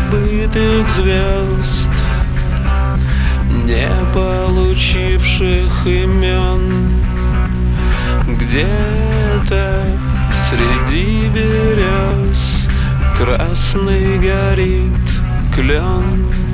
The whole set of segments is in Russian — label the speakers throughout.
Speaker 1: забытых звезд, не получивших имен, где-то среди берез красный горит клен.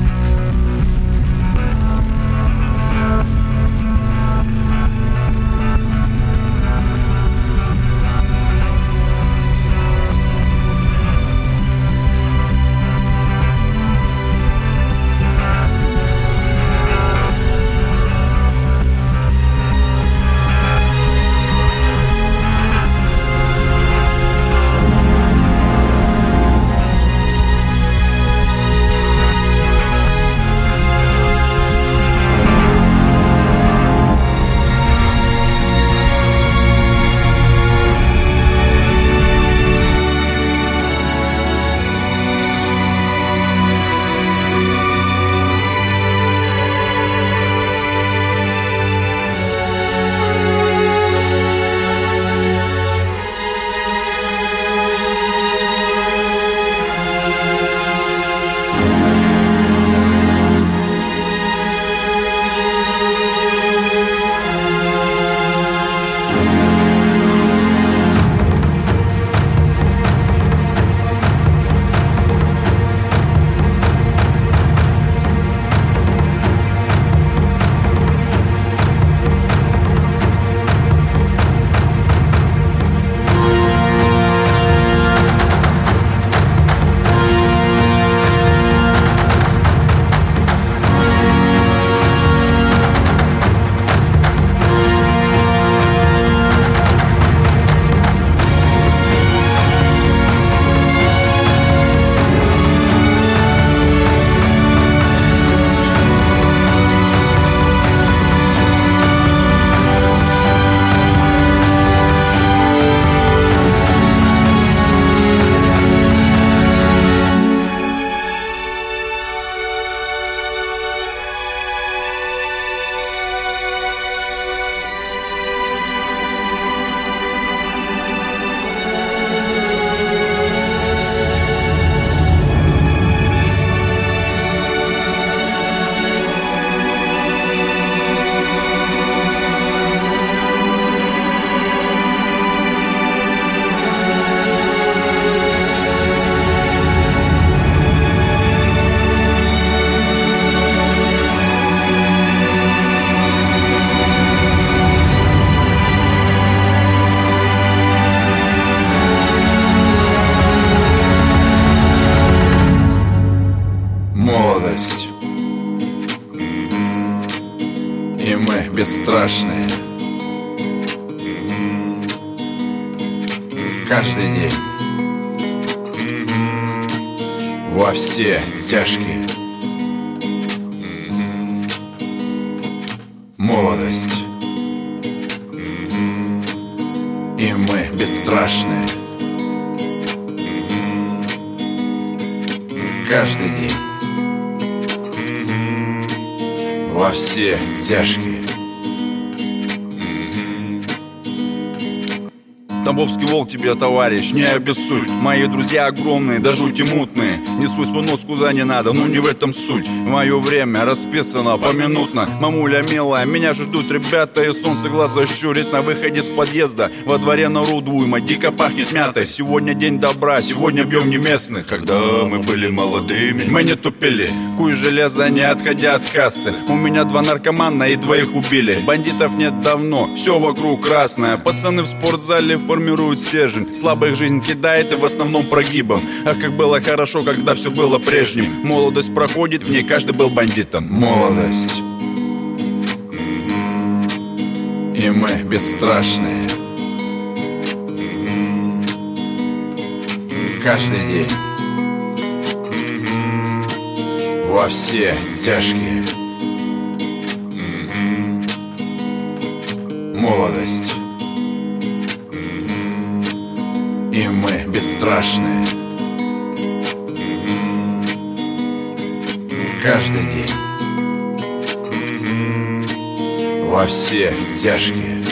Speaker 2: Тебе, товарищ, не обессудь. Мои друзья огромные, да жути мутные Несу свой нос куда не надо, но не в этом суть. Мое время расписано поминутно. Мамуля милая, меня ждут ребята И солнце глаза щурит на выходе с подъезда. Во дворе народ уйма, дико пахнет мятой. Сегодня день добра, сегодня бьем не местных. Когда мы были молодыми, мы не тупили. Куй железо, не отходя от кассы. У меня два наркомана и двоих убили. Бандитов нет давно, все вокруг красное. Пацаны в спортзале формируют стержень. Слабых жизнь кидает и в основном прогибом. Ах, как было хорошо, когда все было прежним. Молодость проходит, в ней каждый был бандитом.
Speaker 3: Молодость. И мы бесстрашные. Каждый день. Во все тяжкие. Молодость. И мы бесстрашные Каждый день. Во все тяжкие.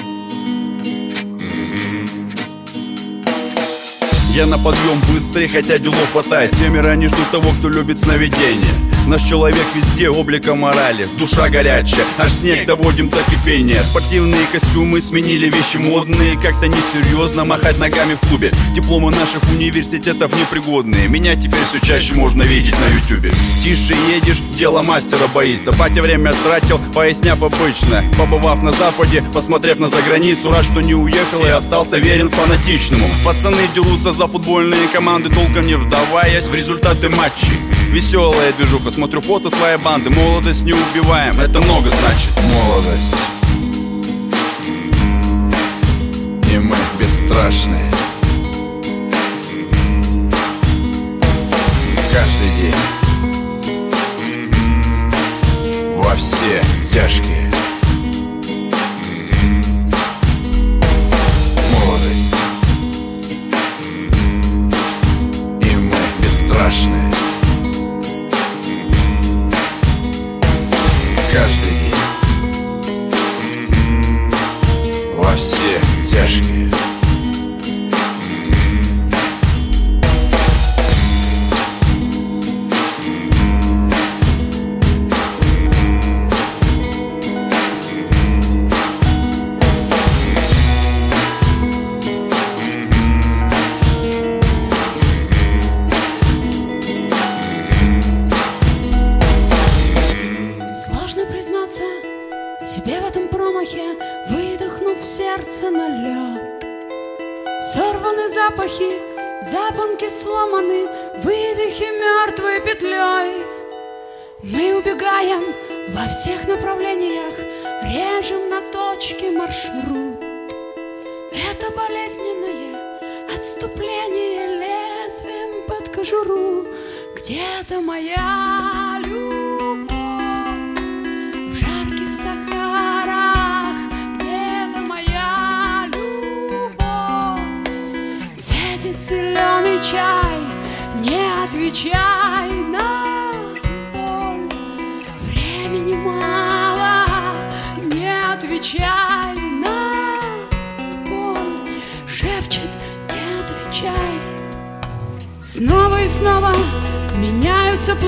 Speaker 2: Я на подъем быстрый, хотя делов хватает. Семеро не ждут того, кто любит сновидения Наш человек везде облика морали Душа горячая, аж снег доводим до кипения. Спортивные костюмы сменили вещи модные Как-то несерьезно махать ногами в клубе. Дипломы наших университетов непригодные Меня теперь все чаще можно видеть на ютюбе. Тише едешь, дело мастера боится. Батя время тратил, поясняв обычно. Побывав на западе, посмотрев на заграницу Рад, что не уехал и остался верен фанатичному. Пацаны дерутся за футбольные команды Толком не вдаваясь в результаты матчей Веселая движуха, смотрю фото своей банды. Молодость не убиваем, это много значит.
Speaker 3: Молодость. И мы бесстрашные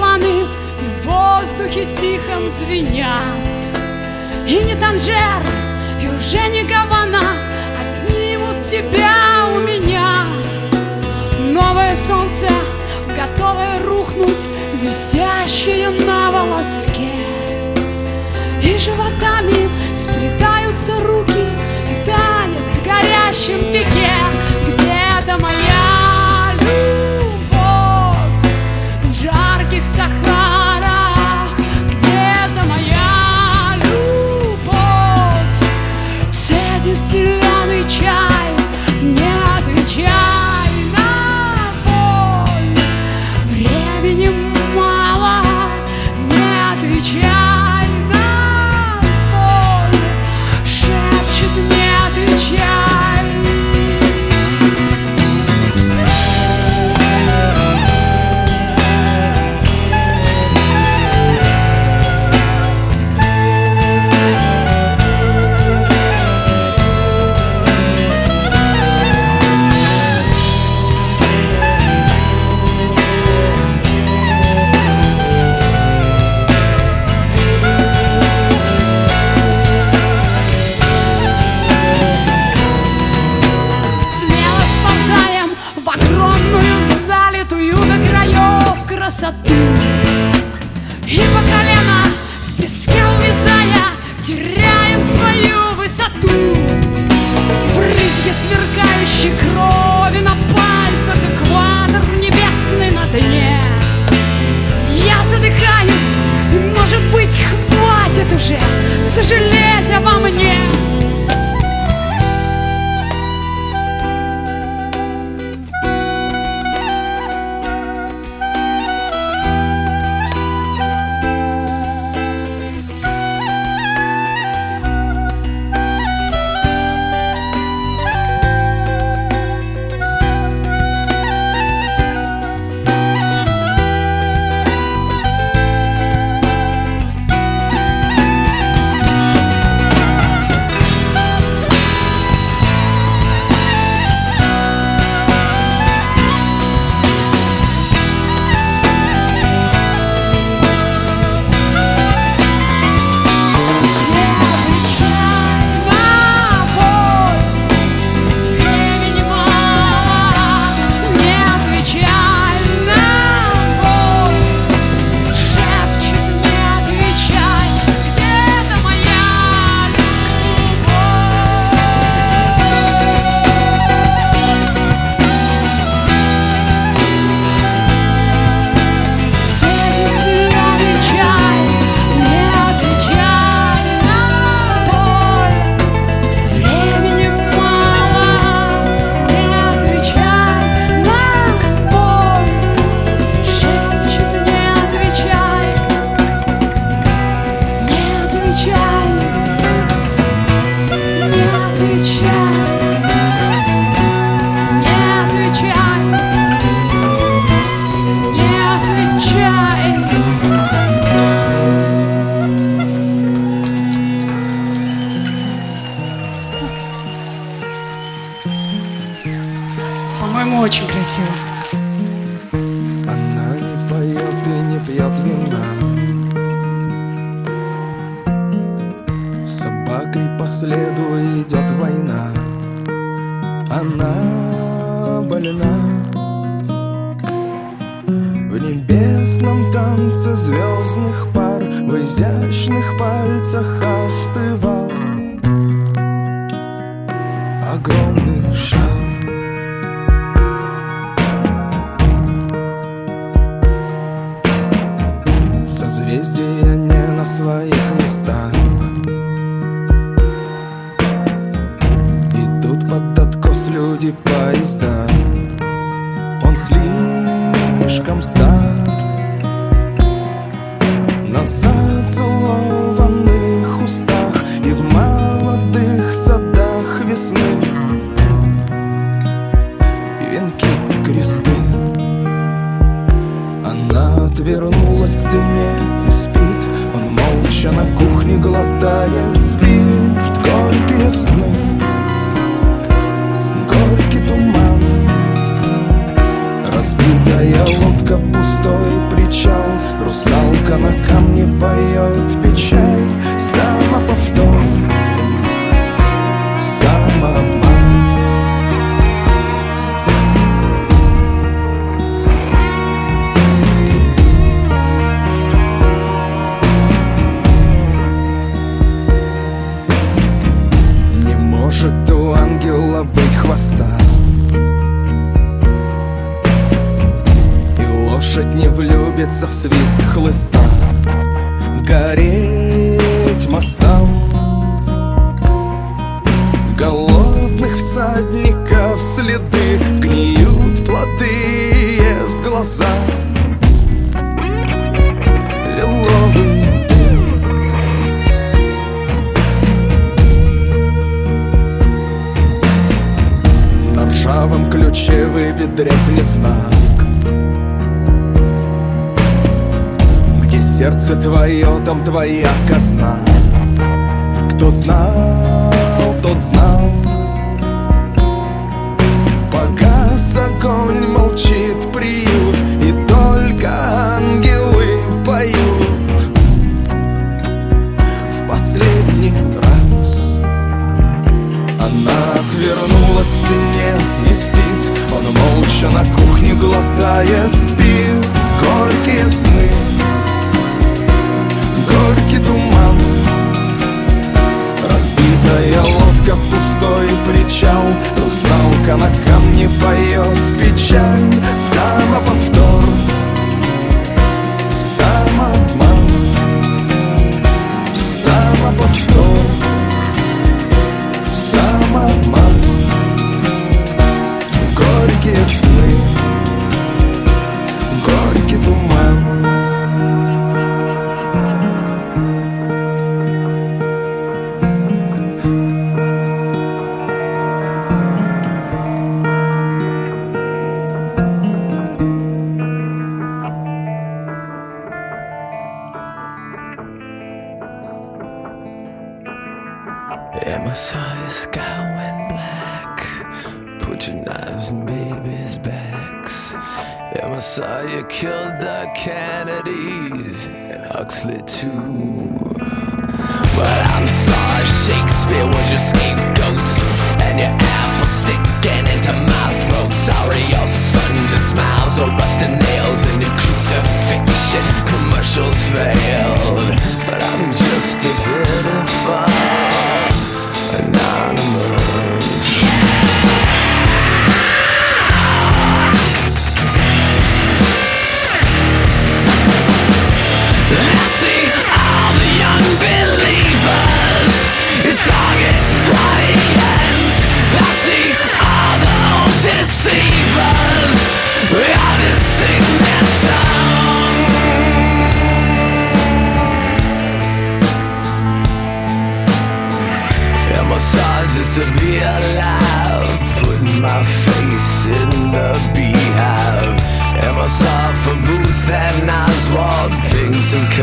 Speaker 4: планы И в воздухе тихом звенят. И не Танжер, и уже не Гавана Отнимут тебя у меня. Новое солнце, готовое рухнуть Висящее на волоске. И животами сплетаются
Speaker 5: С собакой по следу идет война. Она больна. В небесном танце звездных пар В изящных пальцах Голодных всадников следы Гниют плоды, ест глаза. Лиловый На ржавом ключе выбит древний знак. Где сердце твое, там твоя казна. Кто знал, тот знал поют в последний раз. Она отвернулась к стене и спит, он молча на кухне глотает, спит. Горькие сны,
Speaker 6: горький туман. Разбитая лодка, пустой причал. Русалка на камне поет печаль. Самоповтор. повтор самообман. Самоповтор Самообман. Горькие сны. Горький туман. days Huxley too. But I'm sorry, Shakespeare was your scapegoat and your apple sticking into my throat. Sorry, your son just smiles your rusted nails and your crucifixion commercials failed. But I'm just a pitiful. And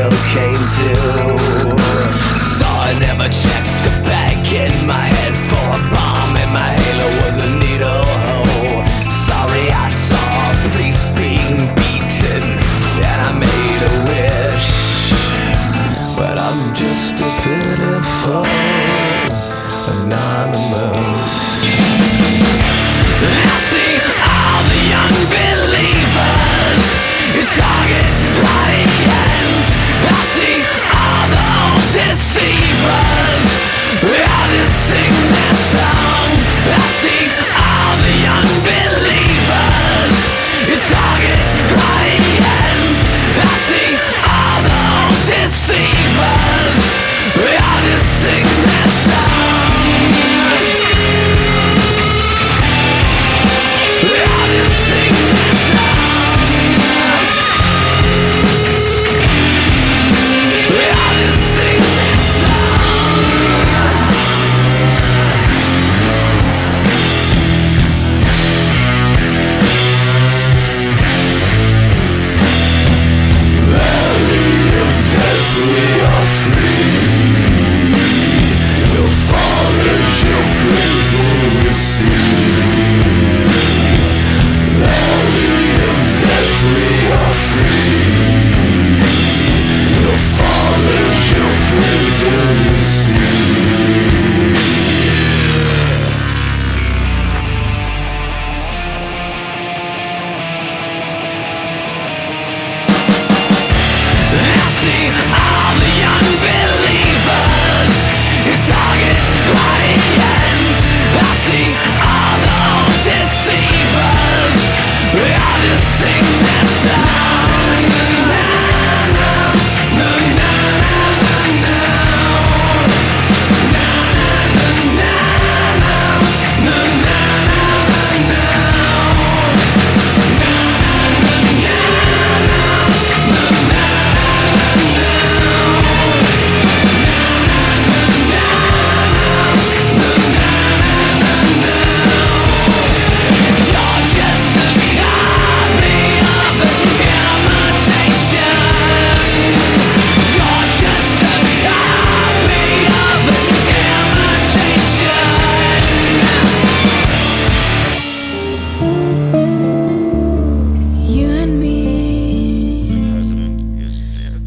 Speaker 6: cocaine too. So I never checked the bag in my head for a bomb, and my halo was a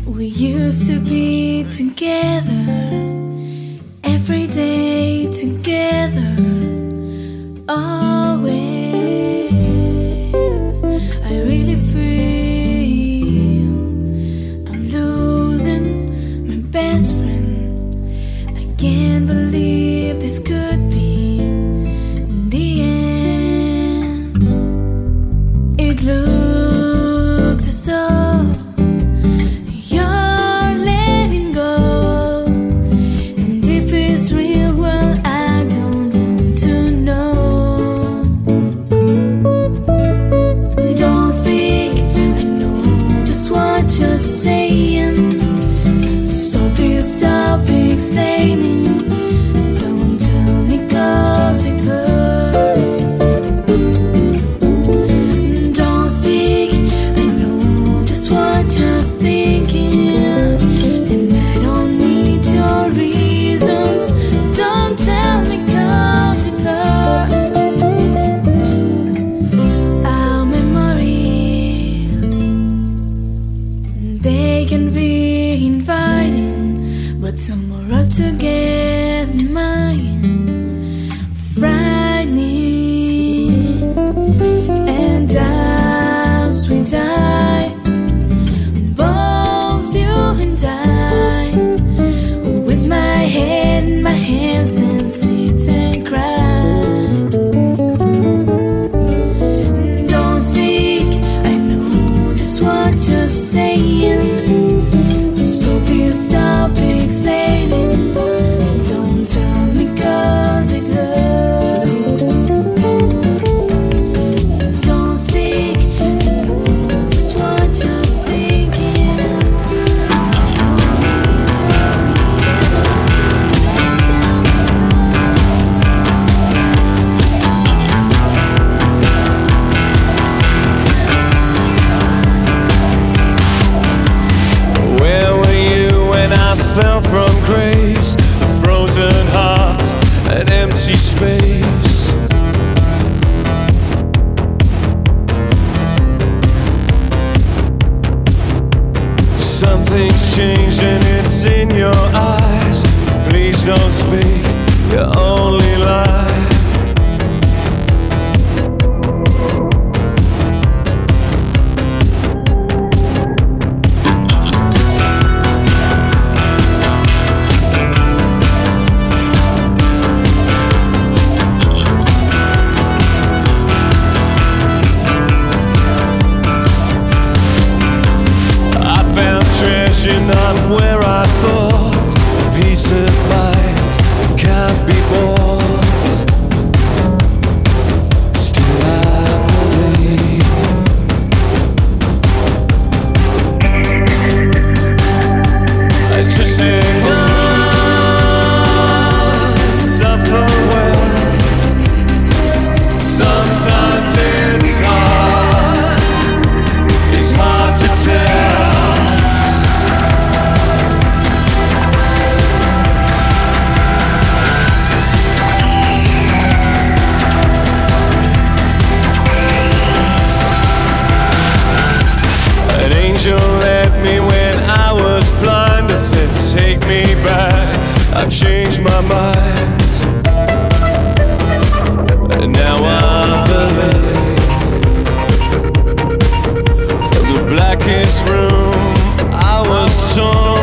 Speaker 6: We
Speaker 7: used to be together, every day together.
Speaker 8: Changed my mind. And now I believe. From the blackest room, I was torn.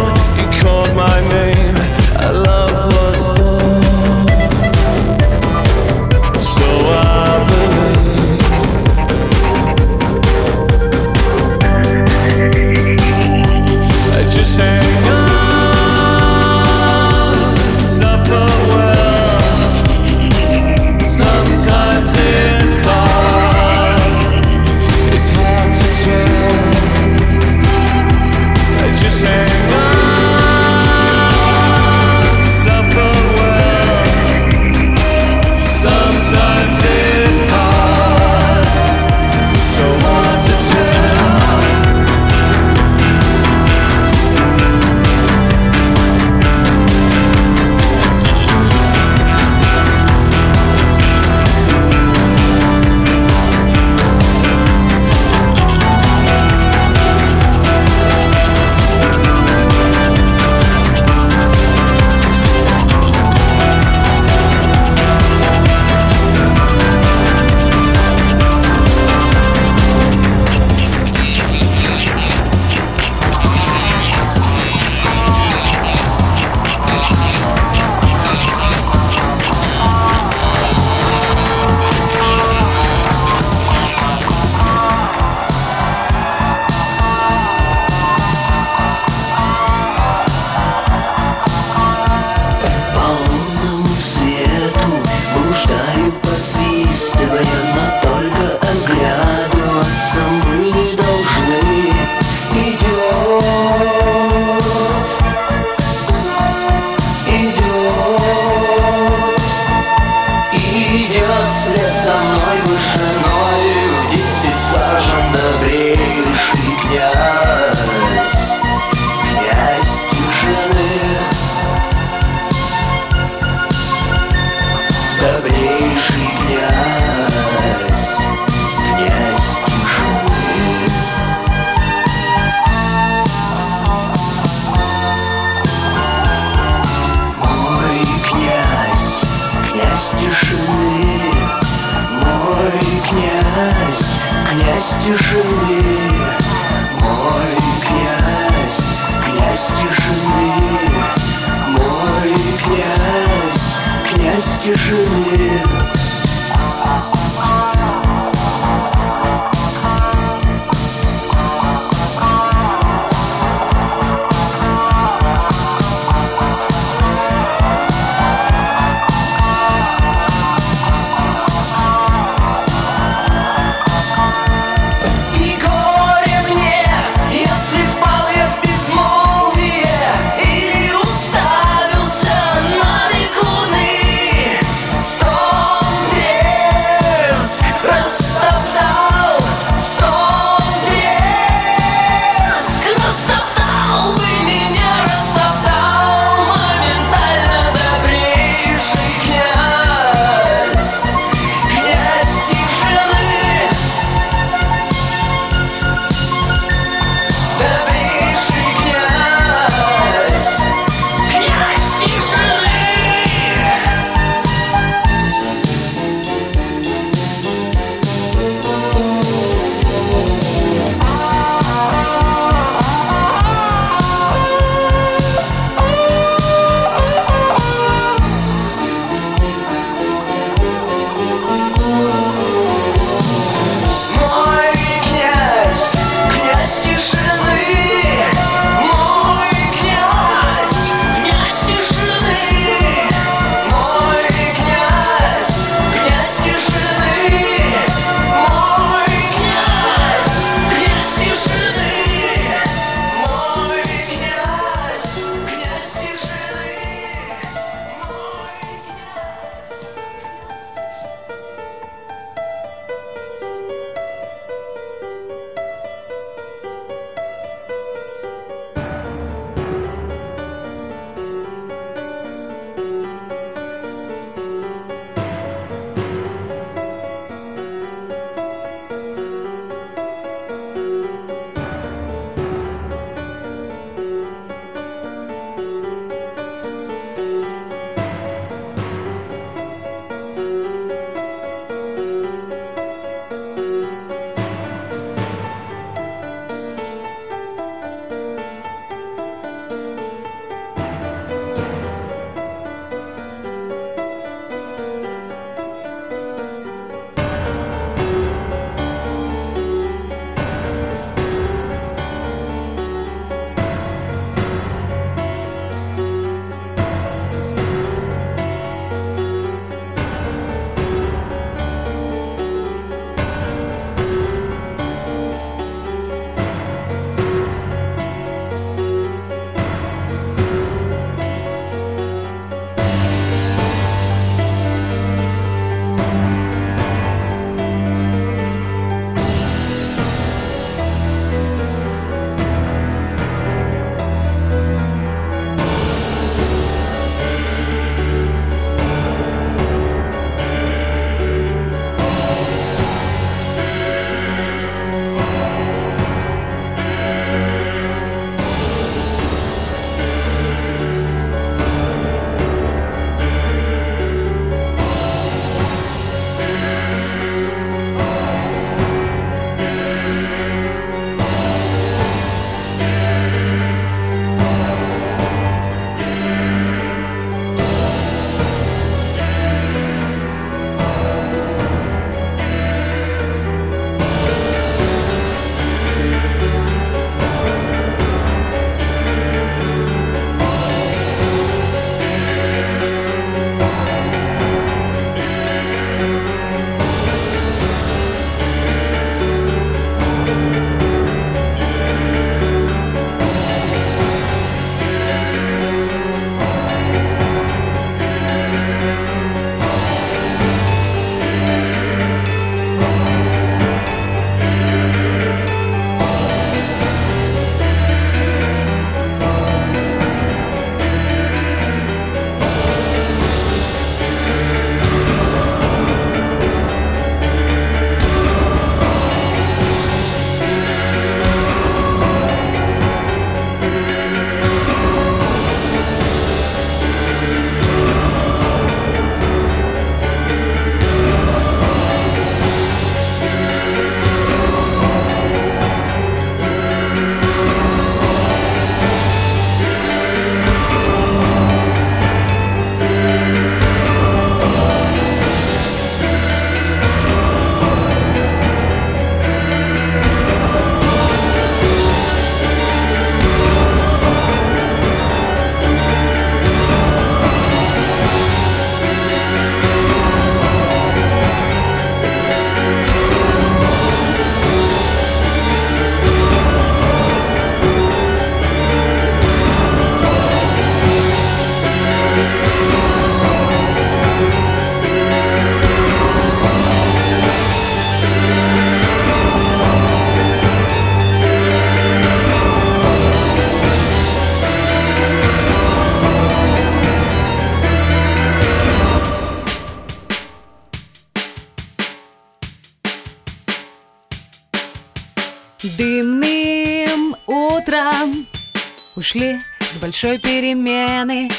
Speaker 9: Большой перемены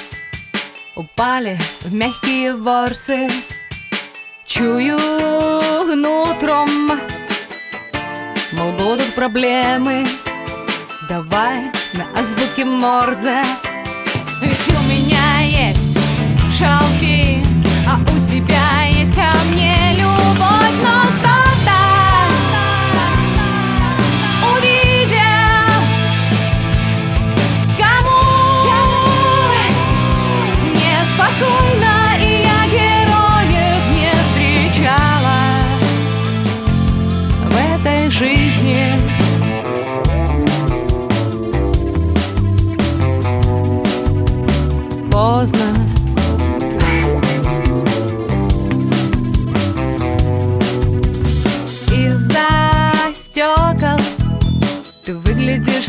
Speaker 9: Упали в мягкие ворсы. Чую нутром Мол, будут проблемы. Давай на азбуке Морзе. Ведь у меня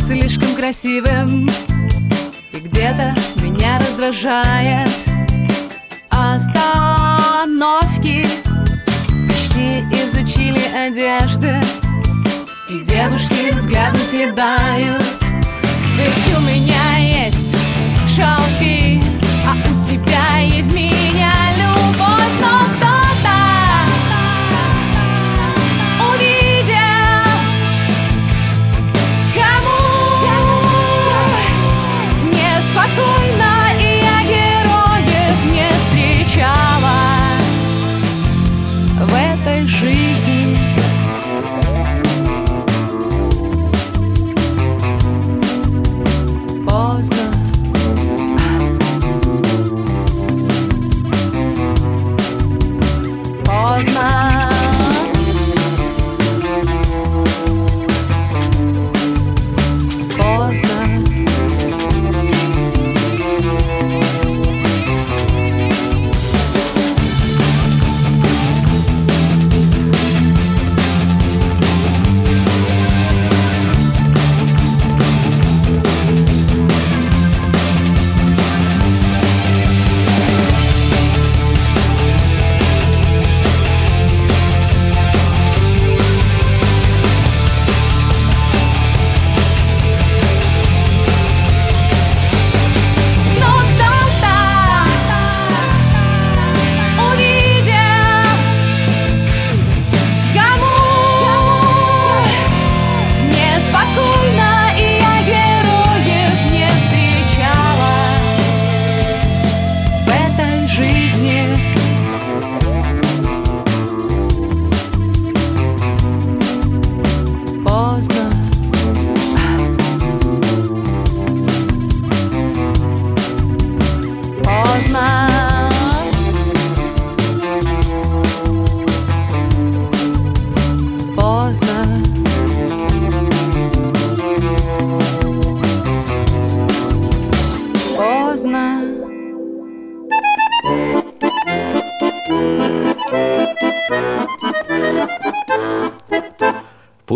Speaker 9: слишком красивым. И где-то меня раздражает Остановки. Почти изучили одежды И девушки взглядом съедают. Ведь у меня есть шалфей А у тебя есть меня любовь. Но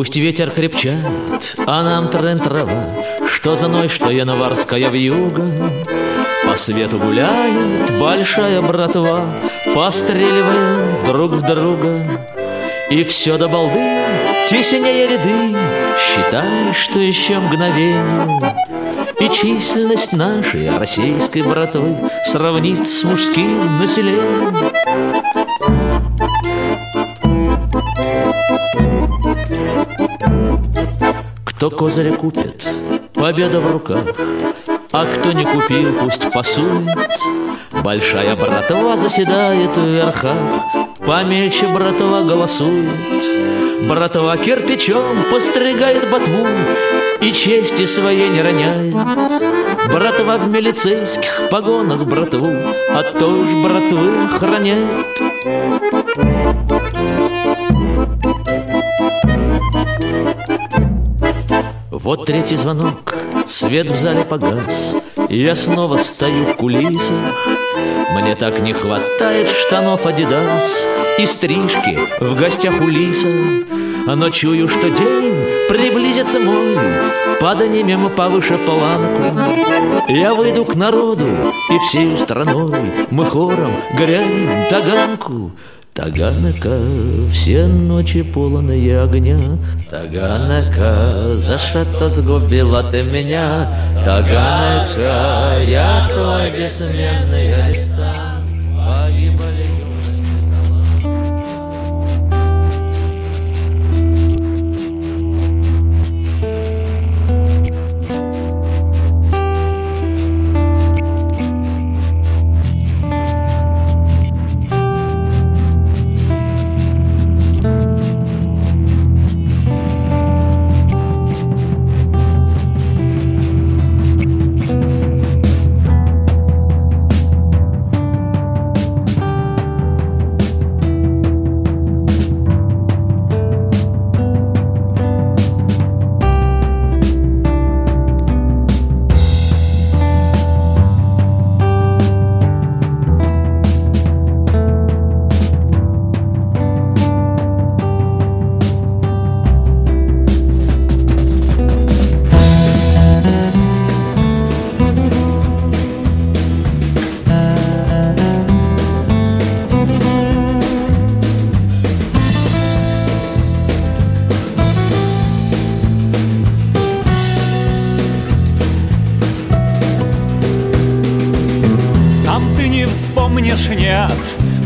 Speaker 10: Пусть ветер крепчает, а нам трен трава. Что за ной, что январская вьюга? По свету гуляет большая братва Постреливаем друг в друга. И все до балды, теснее ряды Считай, что еще мгновение. И численность нашей российской братвы Сравнить с мужским населением Кто козыря купит, победа в руках. А кто не купил, пусть пасует Большая братва заседает в верхах Помельче братва голосует. Братва кирпичом постригает ботву И чести своей не роняет. Братва в милицейских погонах братву А тоже братвы храняет Вот третий звонок, свет в зале погас И я снова стою в кулисах. Мне так не хватает штанов Адидас И стрижки в гостях у Лиса Но чую, что день приблизится мой Поднимем повыше планку Я выйду к народу и всей страной Мы хором горяем таганку Таганака, все ночи полные огня. Таганака, за что сгубила ты меня? Таганака, я твой бессменный арестант
Speaker 11: вспомнишь, нет.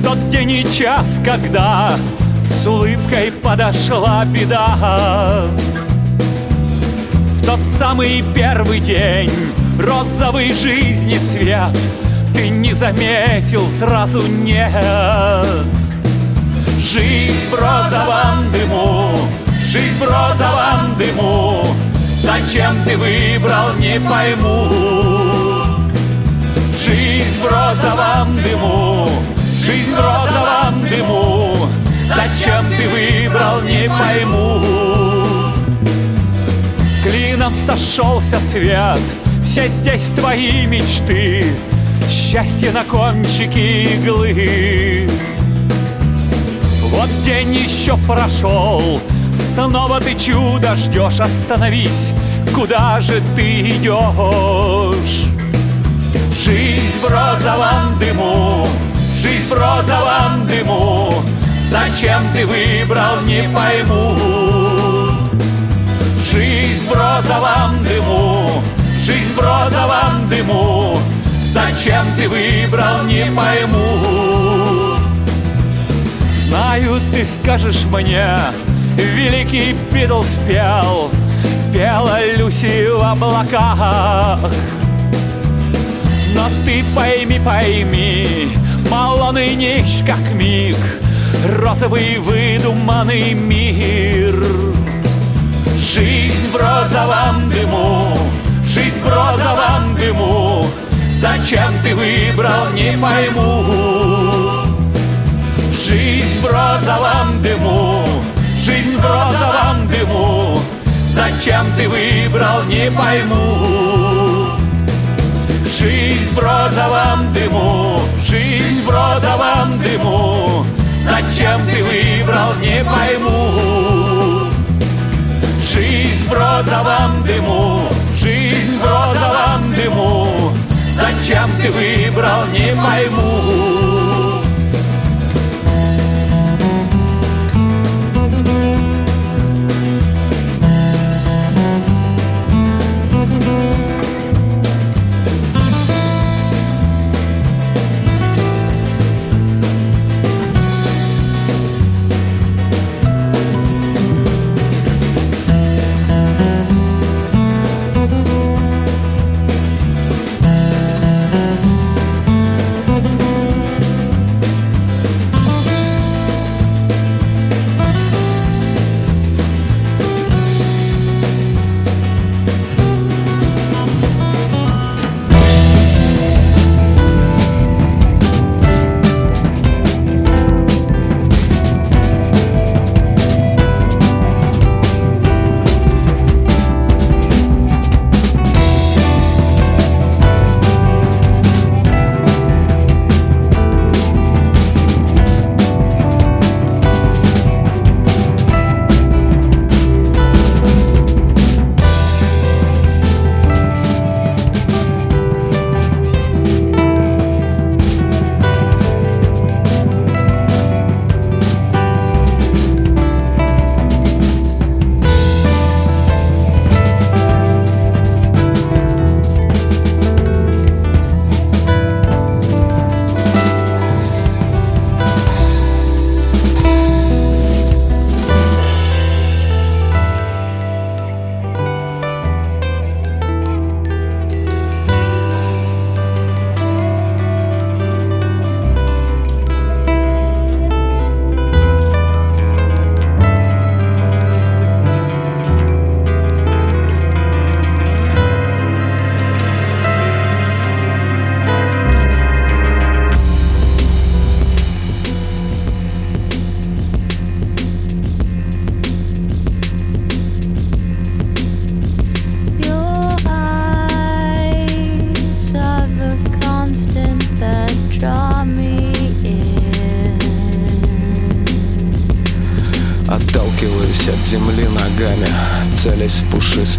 Speaker 11: Тот день и час, когда С улыбкой подошла беда. В тот самый первый день Розовой жизни свет Ты не заметил, сразу нет. Жизнь в розовом дыму Жизнь в розовом дыму. Зачем ты выбрал, не пойму Жизнь в розовом дыму, жизнь в розовом дыму. Зачем ты выбрал, не пойму. Клином сошелся свет, все здесь твои мечты. Счастье на кончике иглы. Вот день еще прошел, снова ты чудо ждешь. Остановись, куда же ты идешь? Жизнь в розовом дыму, жизнь в розовом дыму. Зачем ты выбрал, не пойму. Жизнь в розовом дыму, жизнь в розовом дыму. Зачем ты выбрал, не пойму. Знаю, ты скажешь мне Великий Битлз спел Пела Люси в облаках но ты пойми, пойми, мало нынеш как миг, Розовый выдуманный мир. Жизнь в розовом дыму, жизнь в розовом дыму, Зачем ты выбрал, не пойму. Жизнь в розовом дыму, жизнь в розовом дыму, Зачем ты выбрал, не пойму. В розовом дыму, жизнь в розовом дыму. Зачем ты выбрал, не пойму. Жизнь в розовом дыму, жизнь в розовом дыму. Зачем ты выбрал, не пойму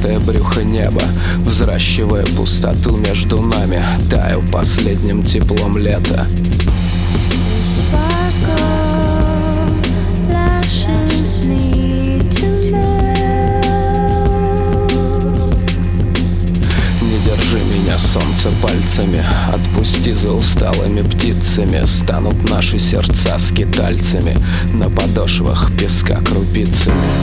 Speaker 12: в пушистое брюхо неба Взращивая пустоту между нами Таю последним теплом лета. Не держи меня, солнце, пальцами Отпусти за усталыми птицами Станут наши сердца скитальцами На подошвах песка крупицами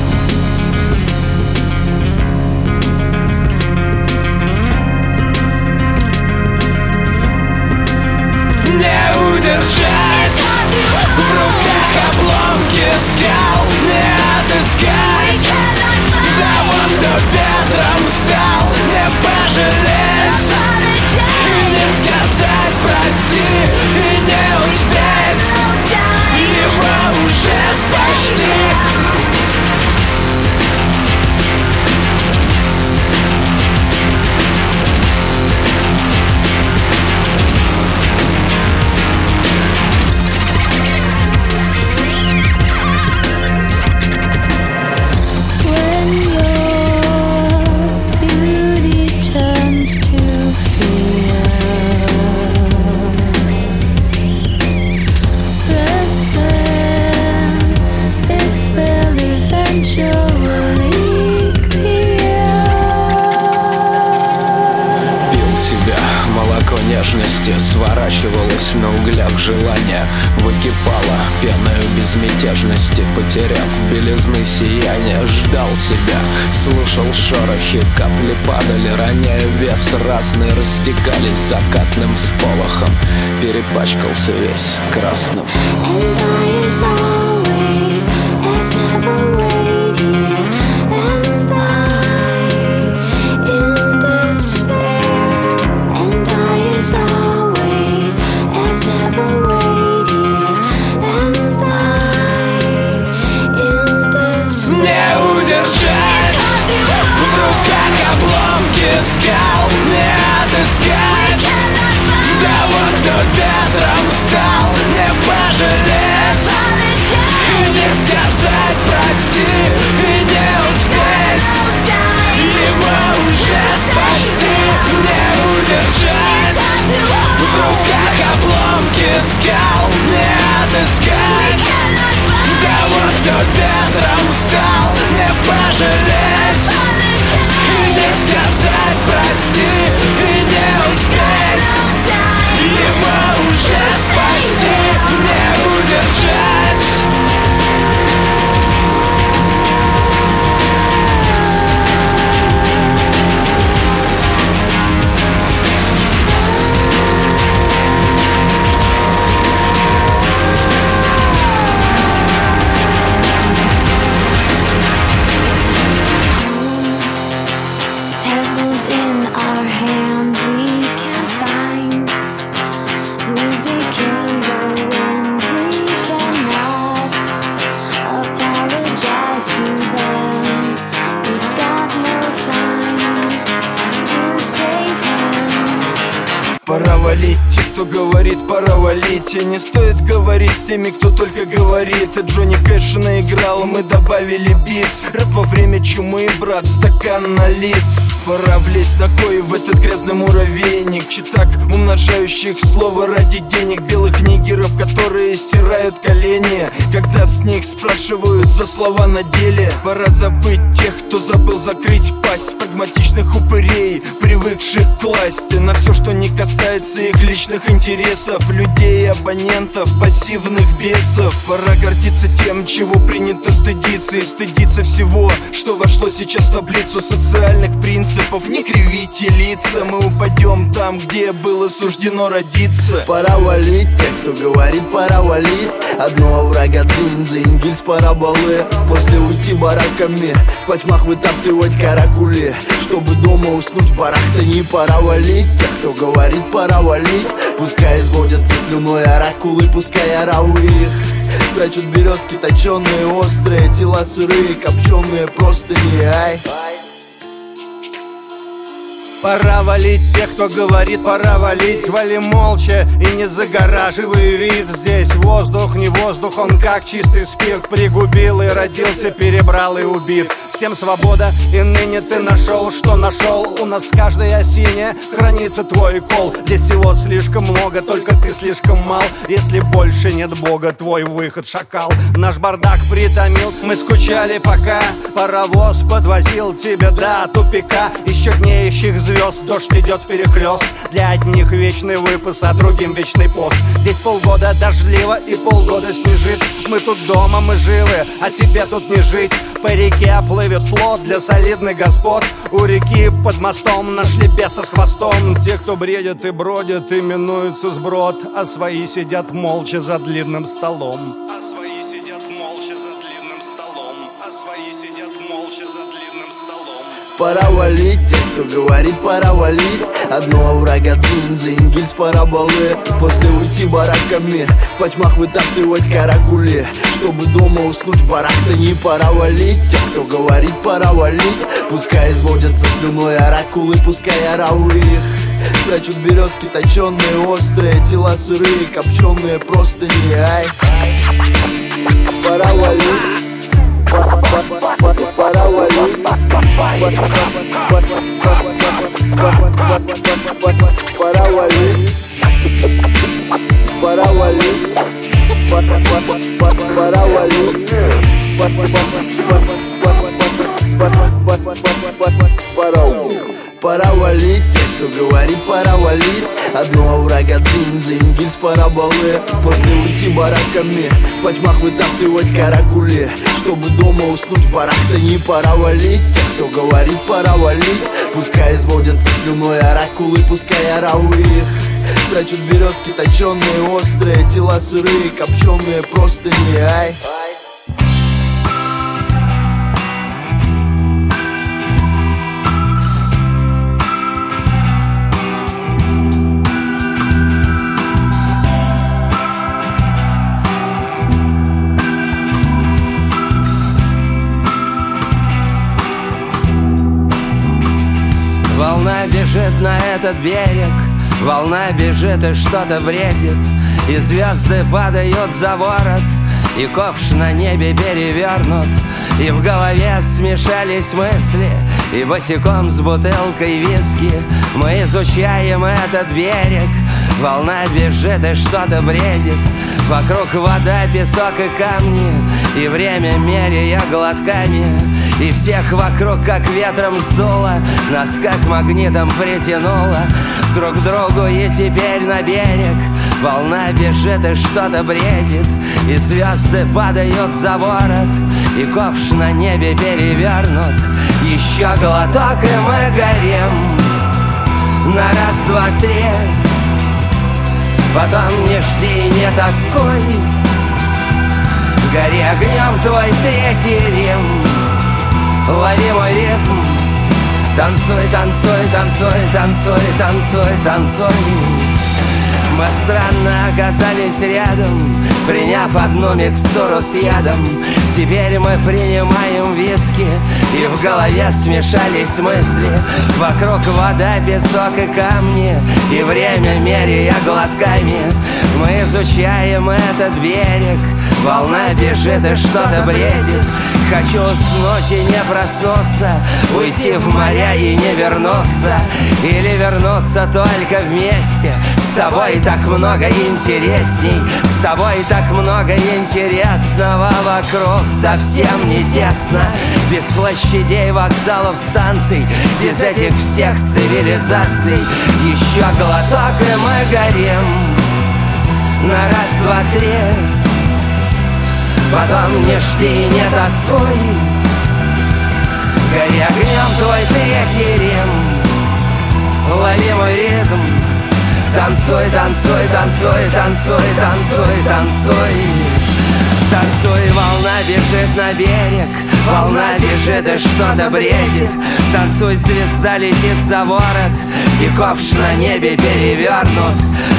Speaker 12: Stay Растекались закатным всполохом Перепачкался весь красным
Speaker 13: And I
Speaker 14: теми, кто только говорит. А Джонни Кэш наиграл, мы добавили бит. Рэп во время чумы, брат, стакан налит Пора влезть ногой в этот грязный муравейник. Читак, умножающих слово ради денег. Белых нигеров, которые стирают колени. Когда с них спрашивают за слова на деле. Пора забыть тех, кто забыл закрыть пасть Прагматичных упырей, привыкших к власти На все, что не касается их личных интересов Людей, абонентов, пассивных бесов. Пора гордиться тем, чего принято стыдиться. И стыдиться всего, что вошло сейчас в таблицу социальных принципов. Не кривите лица, мы упадем там, где было суждено родиться.
Speaker 15: Пора валить, тех, кто говорит, пора валить Одного врага цинь, заингильс, параболы. После уйти бараками, в потьмах вытаптывать каракули. Чтобы дома уснуть, барахта не пора валить. Тех, кто говорит, пора валить. Пускай изводятся слюной оракулы, пускай оравы их. Спрячут березки точеные, острые Тела сырые, копченые, просто не ай
Speaker 16: Пора валить тех, кто говорит, пора валить. Вали молча и не загораживай вид. Здесь воздух, не воздух, он как чистый спирт. Пригубил и родился, перебрал и убит. Всем свобода, и ныне ты нашел, что нашел. У нас в каждой осине хранится твой кол. Здесь всего слишком много, только ты слишком мал. Если больше нет Бога, твой выход шакал. Наш бардак притомил, мы скучали пока. Паровоз подвозил тебя до тупика. Еще днеющих звезд. Дождь идет перехлест Для одних вечный выпас, а другим вечный пост. Здесь полгода дождливо и полгода снежит. Мы тут дома, мы живы, а тебе тут не жить. По реке плывет плод для солидных господ. У реки под мостом нашли беса с хвостом. Те, кто бредят и бродят, именуются сброд. А свои сидят молча за длинным столом.
Speaker 15: Пора валить, кто говорит, пора валить. Одного врага цинзы, ингильс параболы. После уйти бараками, в потьмах вытаптывать каракули. Чтобы дома уснуть, пора то не пора валить. Те, кто говорит, пора валить. Пускай изводятся слюной оракулы, пускай оравы их. Прячут березки точеные, острые Тела сырые, копченые, просто не ай. Пора валить Пора валить Пора валить Пора валить Пора валить Пора Пора валить, те, кто говорит, пора валить Одного врага цинзы, ингильс параболы. После уйти бараками, в потьмах вытаптывать каракули. Чтобы дома уснуть, пора-то не пора валить. Те, кто говорит, пора валить. Пускай изводятся слюной оракулы, пускай оравы их. Прячут березки точеные, острые Тела сырые, копченые, просто не ай
Speaker 17: бежит на этот берег Волна бежит и что-то бредит И звезды падают за ворот И ковш на небе перевернут. И в голове смешались мысли И босиком с бутылкой виски. Мы изучаем этот берег Волна бежит и что-то бредит. Вокруг вода, песок и камни И время меряя глотками и всех вокруг как ветром сдуло Нас как магнитом притянуло. Друг к другу и теперь на берег Волна бежит и что-то бредит. И звезды падают за ворот И ковш на небе перевернут. Еще глоток и мы горим. На раз, два, три. Потом не жди, не тоскуй Гори огнем твой третий рим Лови мой ритм. Танцуй, танцуй, танцуй, танцуй, танцуй, танцуй. Мы странно оказались рядом Приняв одну микстуру с ядом. Теперь мы принимаем виски И в голове смешались мысли. Вокруг вода, песок и камни И время меряя глотками. Мы изучаем этот берег Волна бежит и что-то бредит. Хочу уснуть и не проснуться Уйти в моря и не вернуться. Или вернуться только вместе. С тобой так много интересней С тобой так много интересного Вокруг. Совсем не тесно. Без площадей, вокзалов, станций Без этих всех цивилизаций. Еще глоток и мы горим. На раз, два, три Потом не жди, не тоскуй Гори огнем твой третий рим Лови мой ритм. Танцуй, танцуй, танцуй, танцуй, танцуй, танцуй Танцуй, волна бежит на берег Волна бежит и что-то бредит. Танцуй, звезда летит за ворот И ковш на небе перевернут.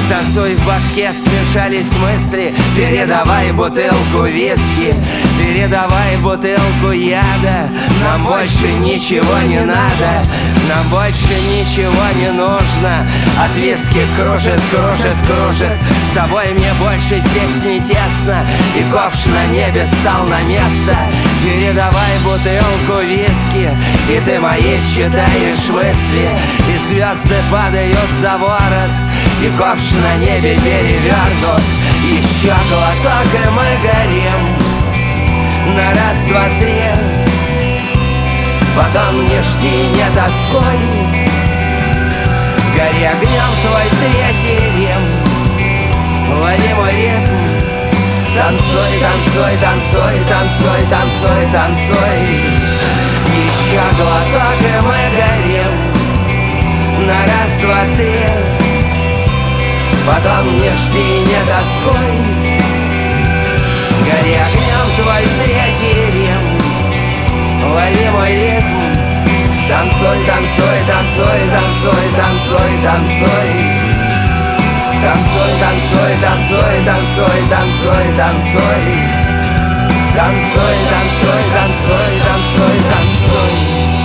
Speaker 17: Танцуй, в башке смешались мысли Передавай бутылку виски. Передавай бутылку яда Нам больше ничего не надо
Speaker 18: Нам больше ничего не нужно. От виски кружит, кружит, кружит. С тобой мне больше здесь не тесно. И ковш на небе стал на место. Передавай бутылку виски И ты мои читаешь мысли. И звезды падают за ворот И ковш на небе перевернут. Еще глоток и мы горим. На раз, два, три Потом не жди, не тоской. Гори огнем твой третий рем Лови мой ритм. Танцуй, танцуй, танцуй, танцуй, танцуй, танцуй. Еще глоток и мы горим. На раз, два, три. Потом не жди, не тоской. Гори огнем твой третий рем Лови мой ритм. Танцуй, танцуй, танцуй, танцуй, танцуй, танцуй. Танцуй, танцуй, танцуй, танцуй, танцуй, танцуй. Танцуй, танцуй, танцуй, танцуй, танцуй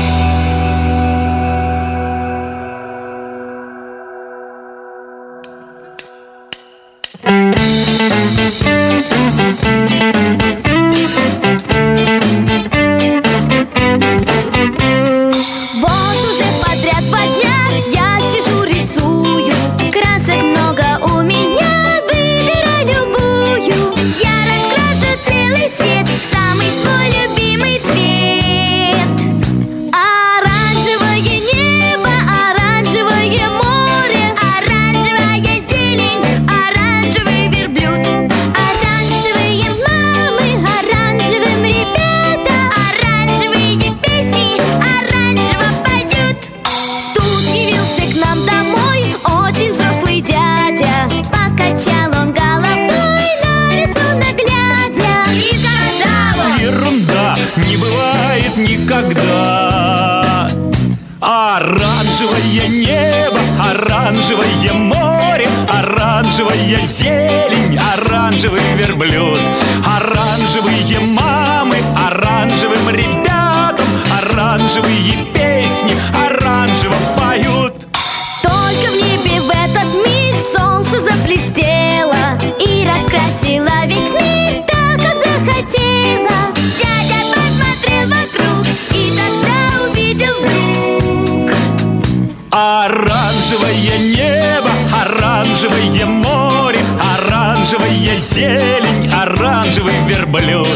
Speaker 11: зелень, оранжевый верблюд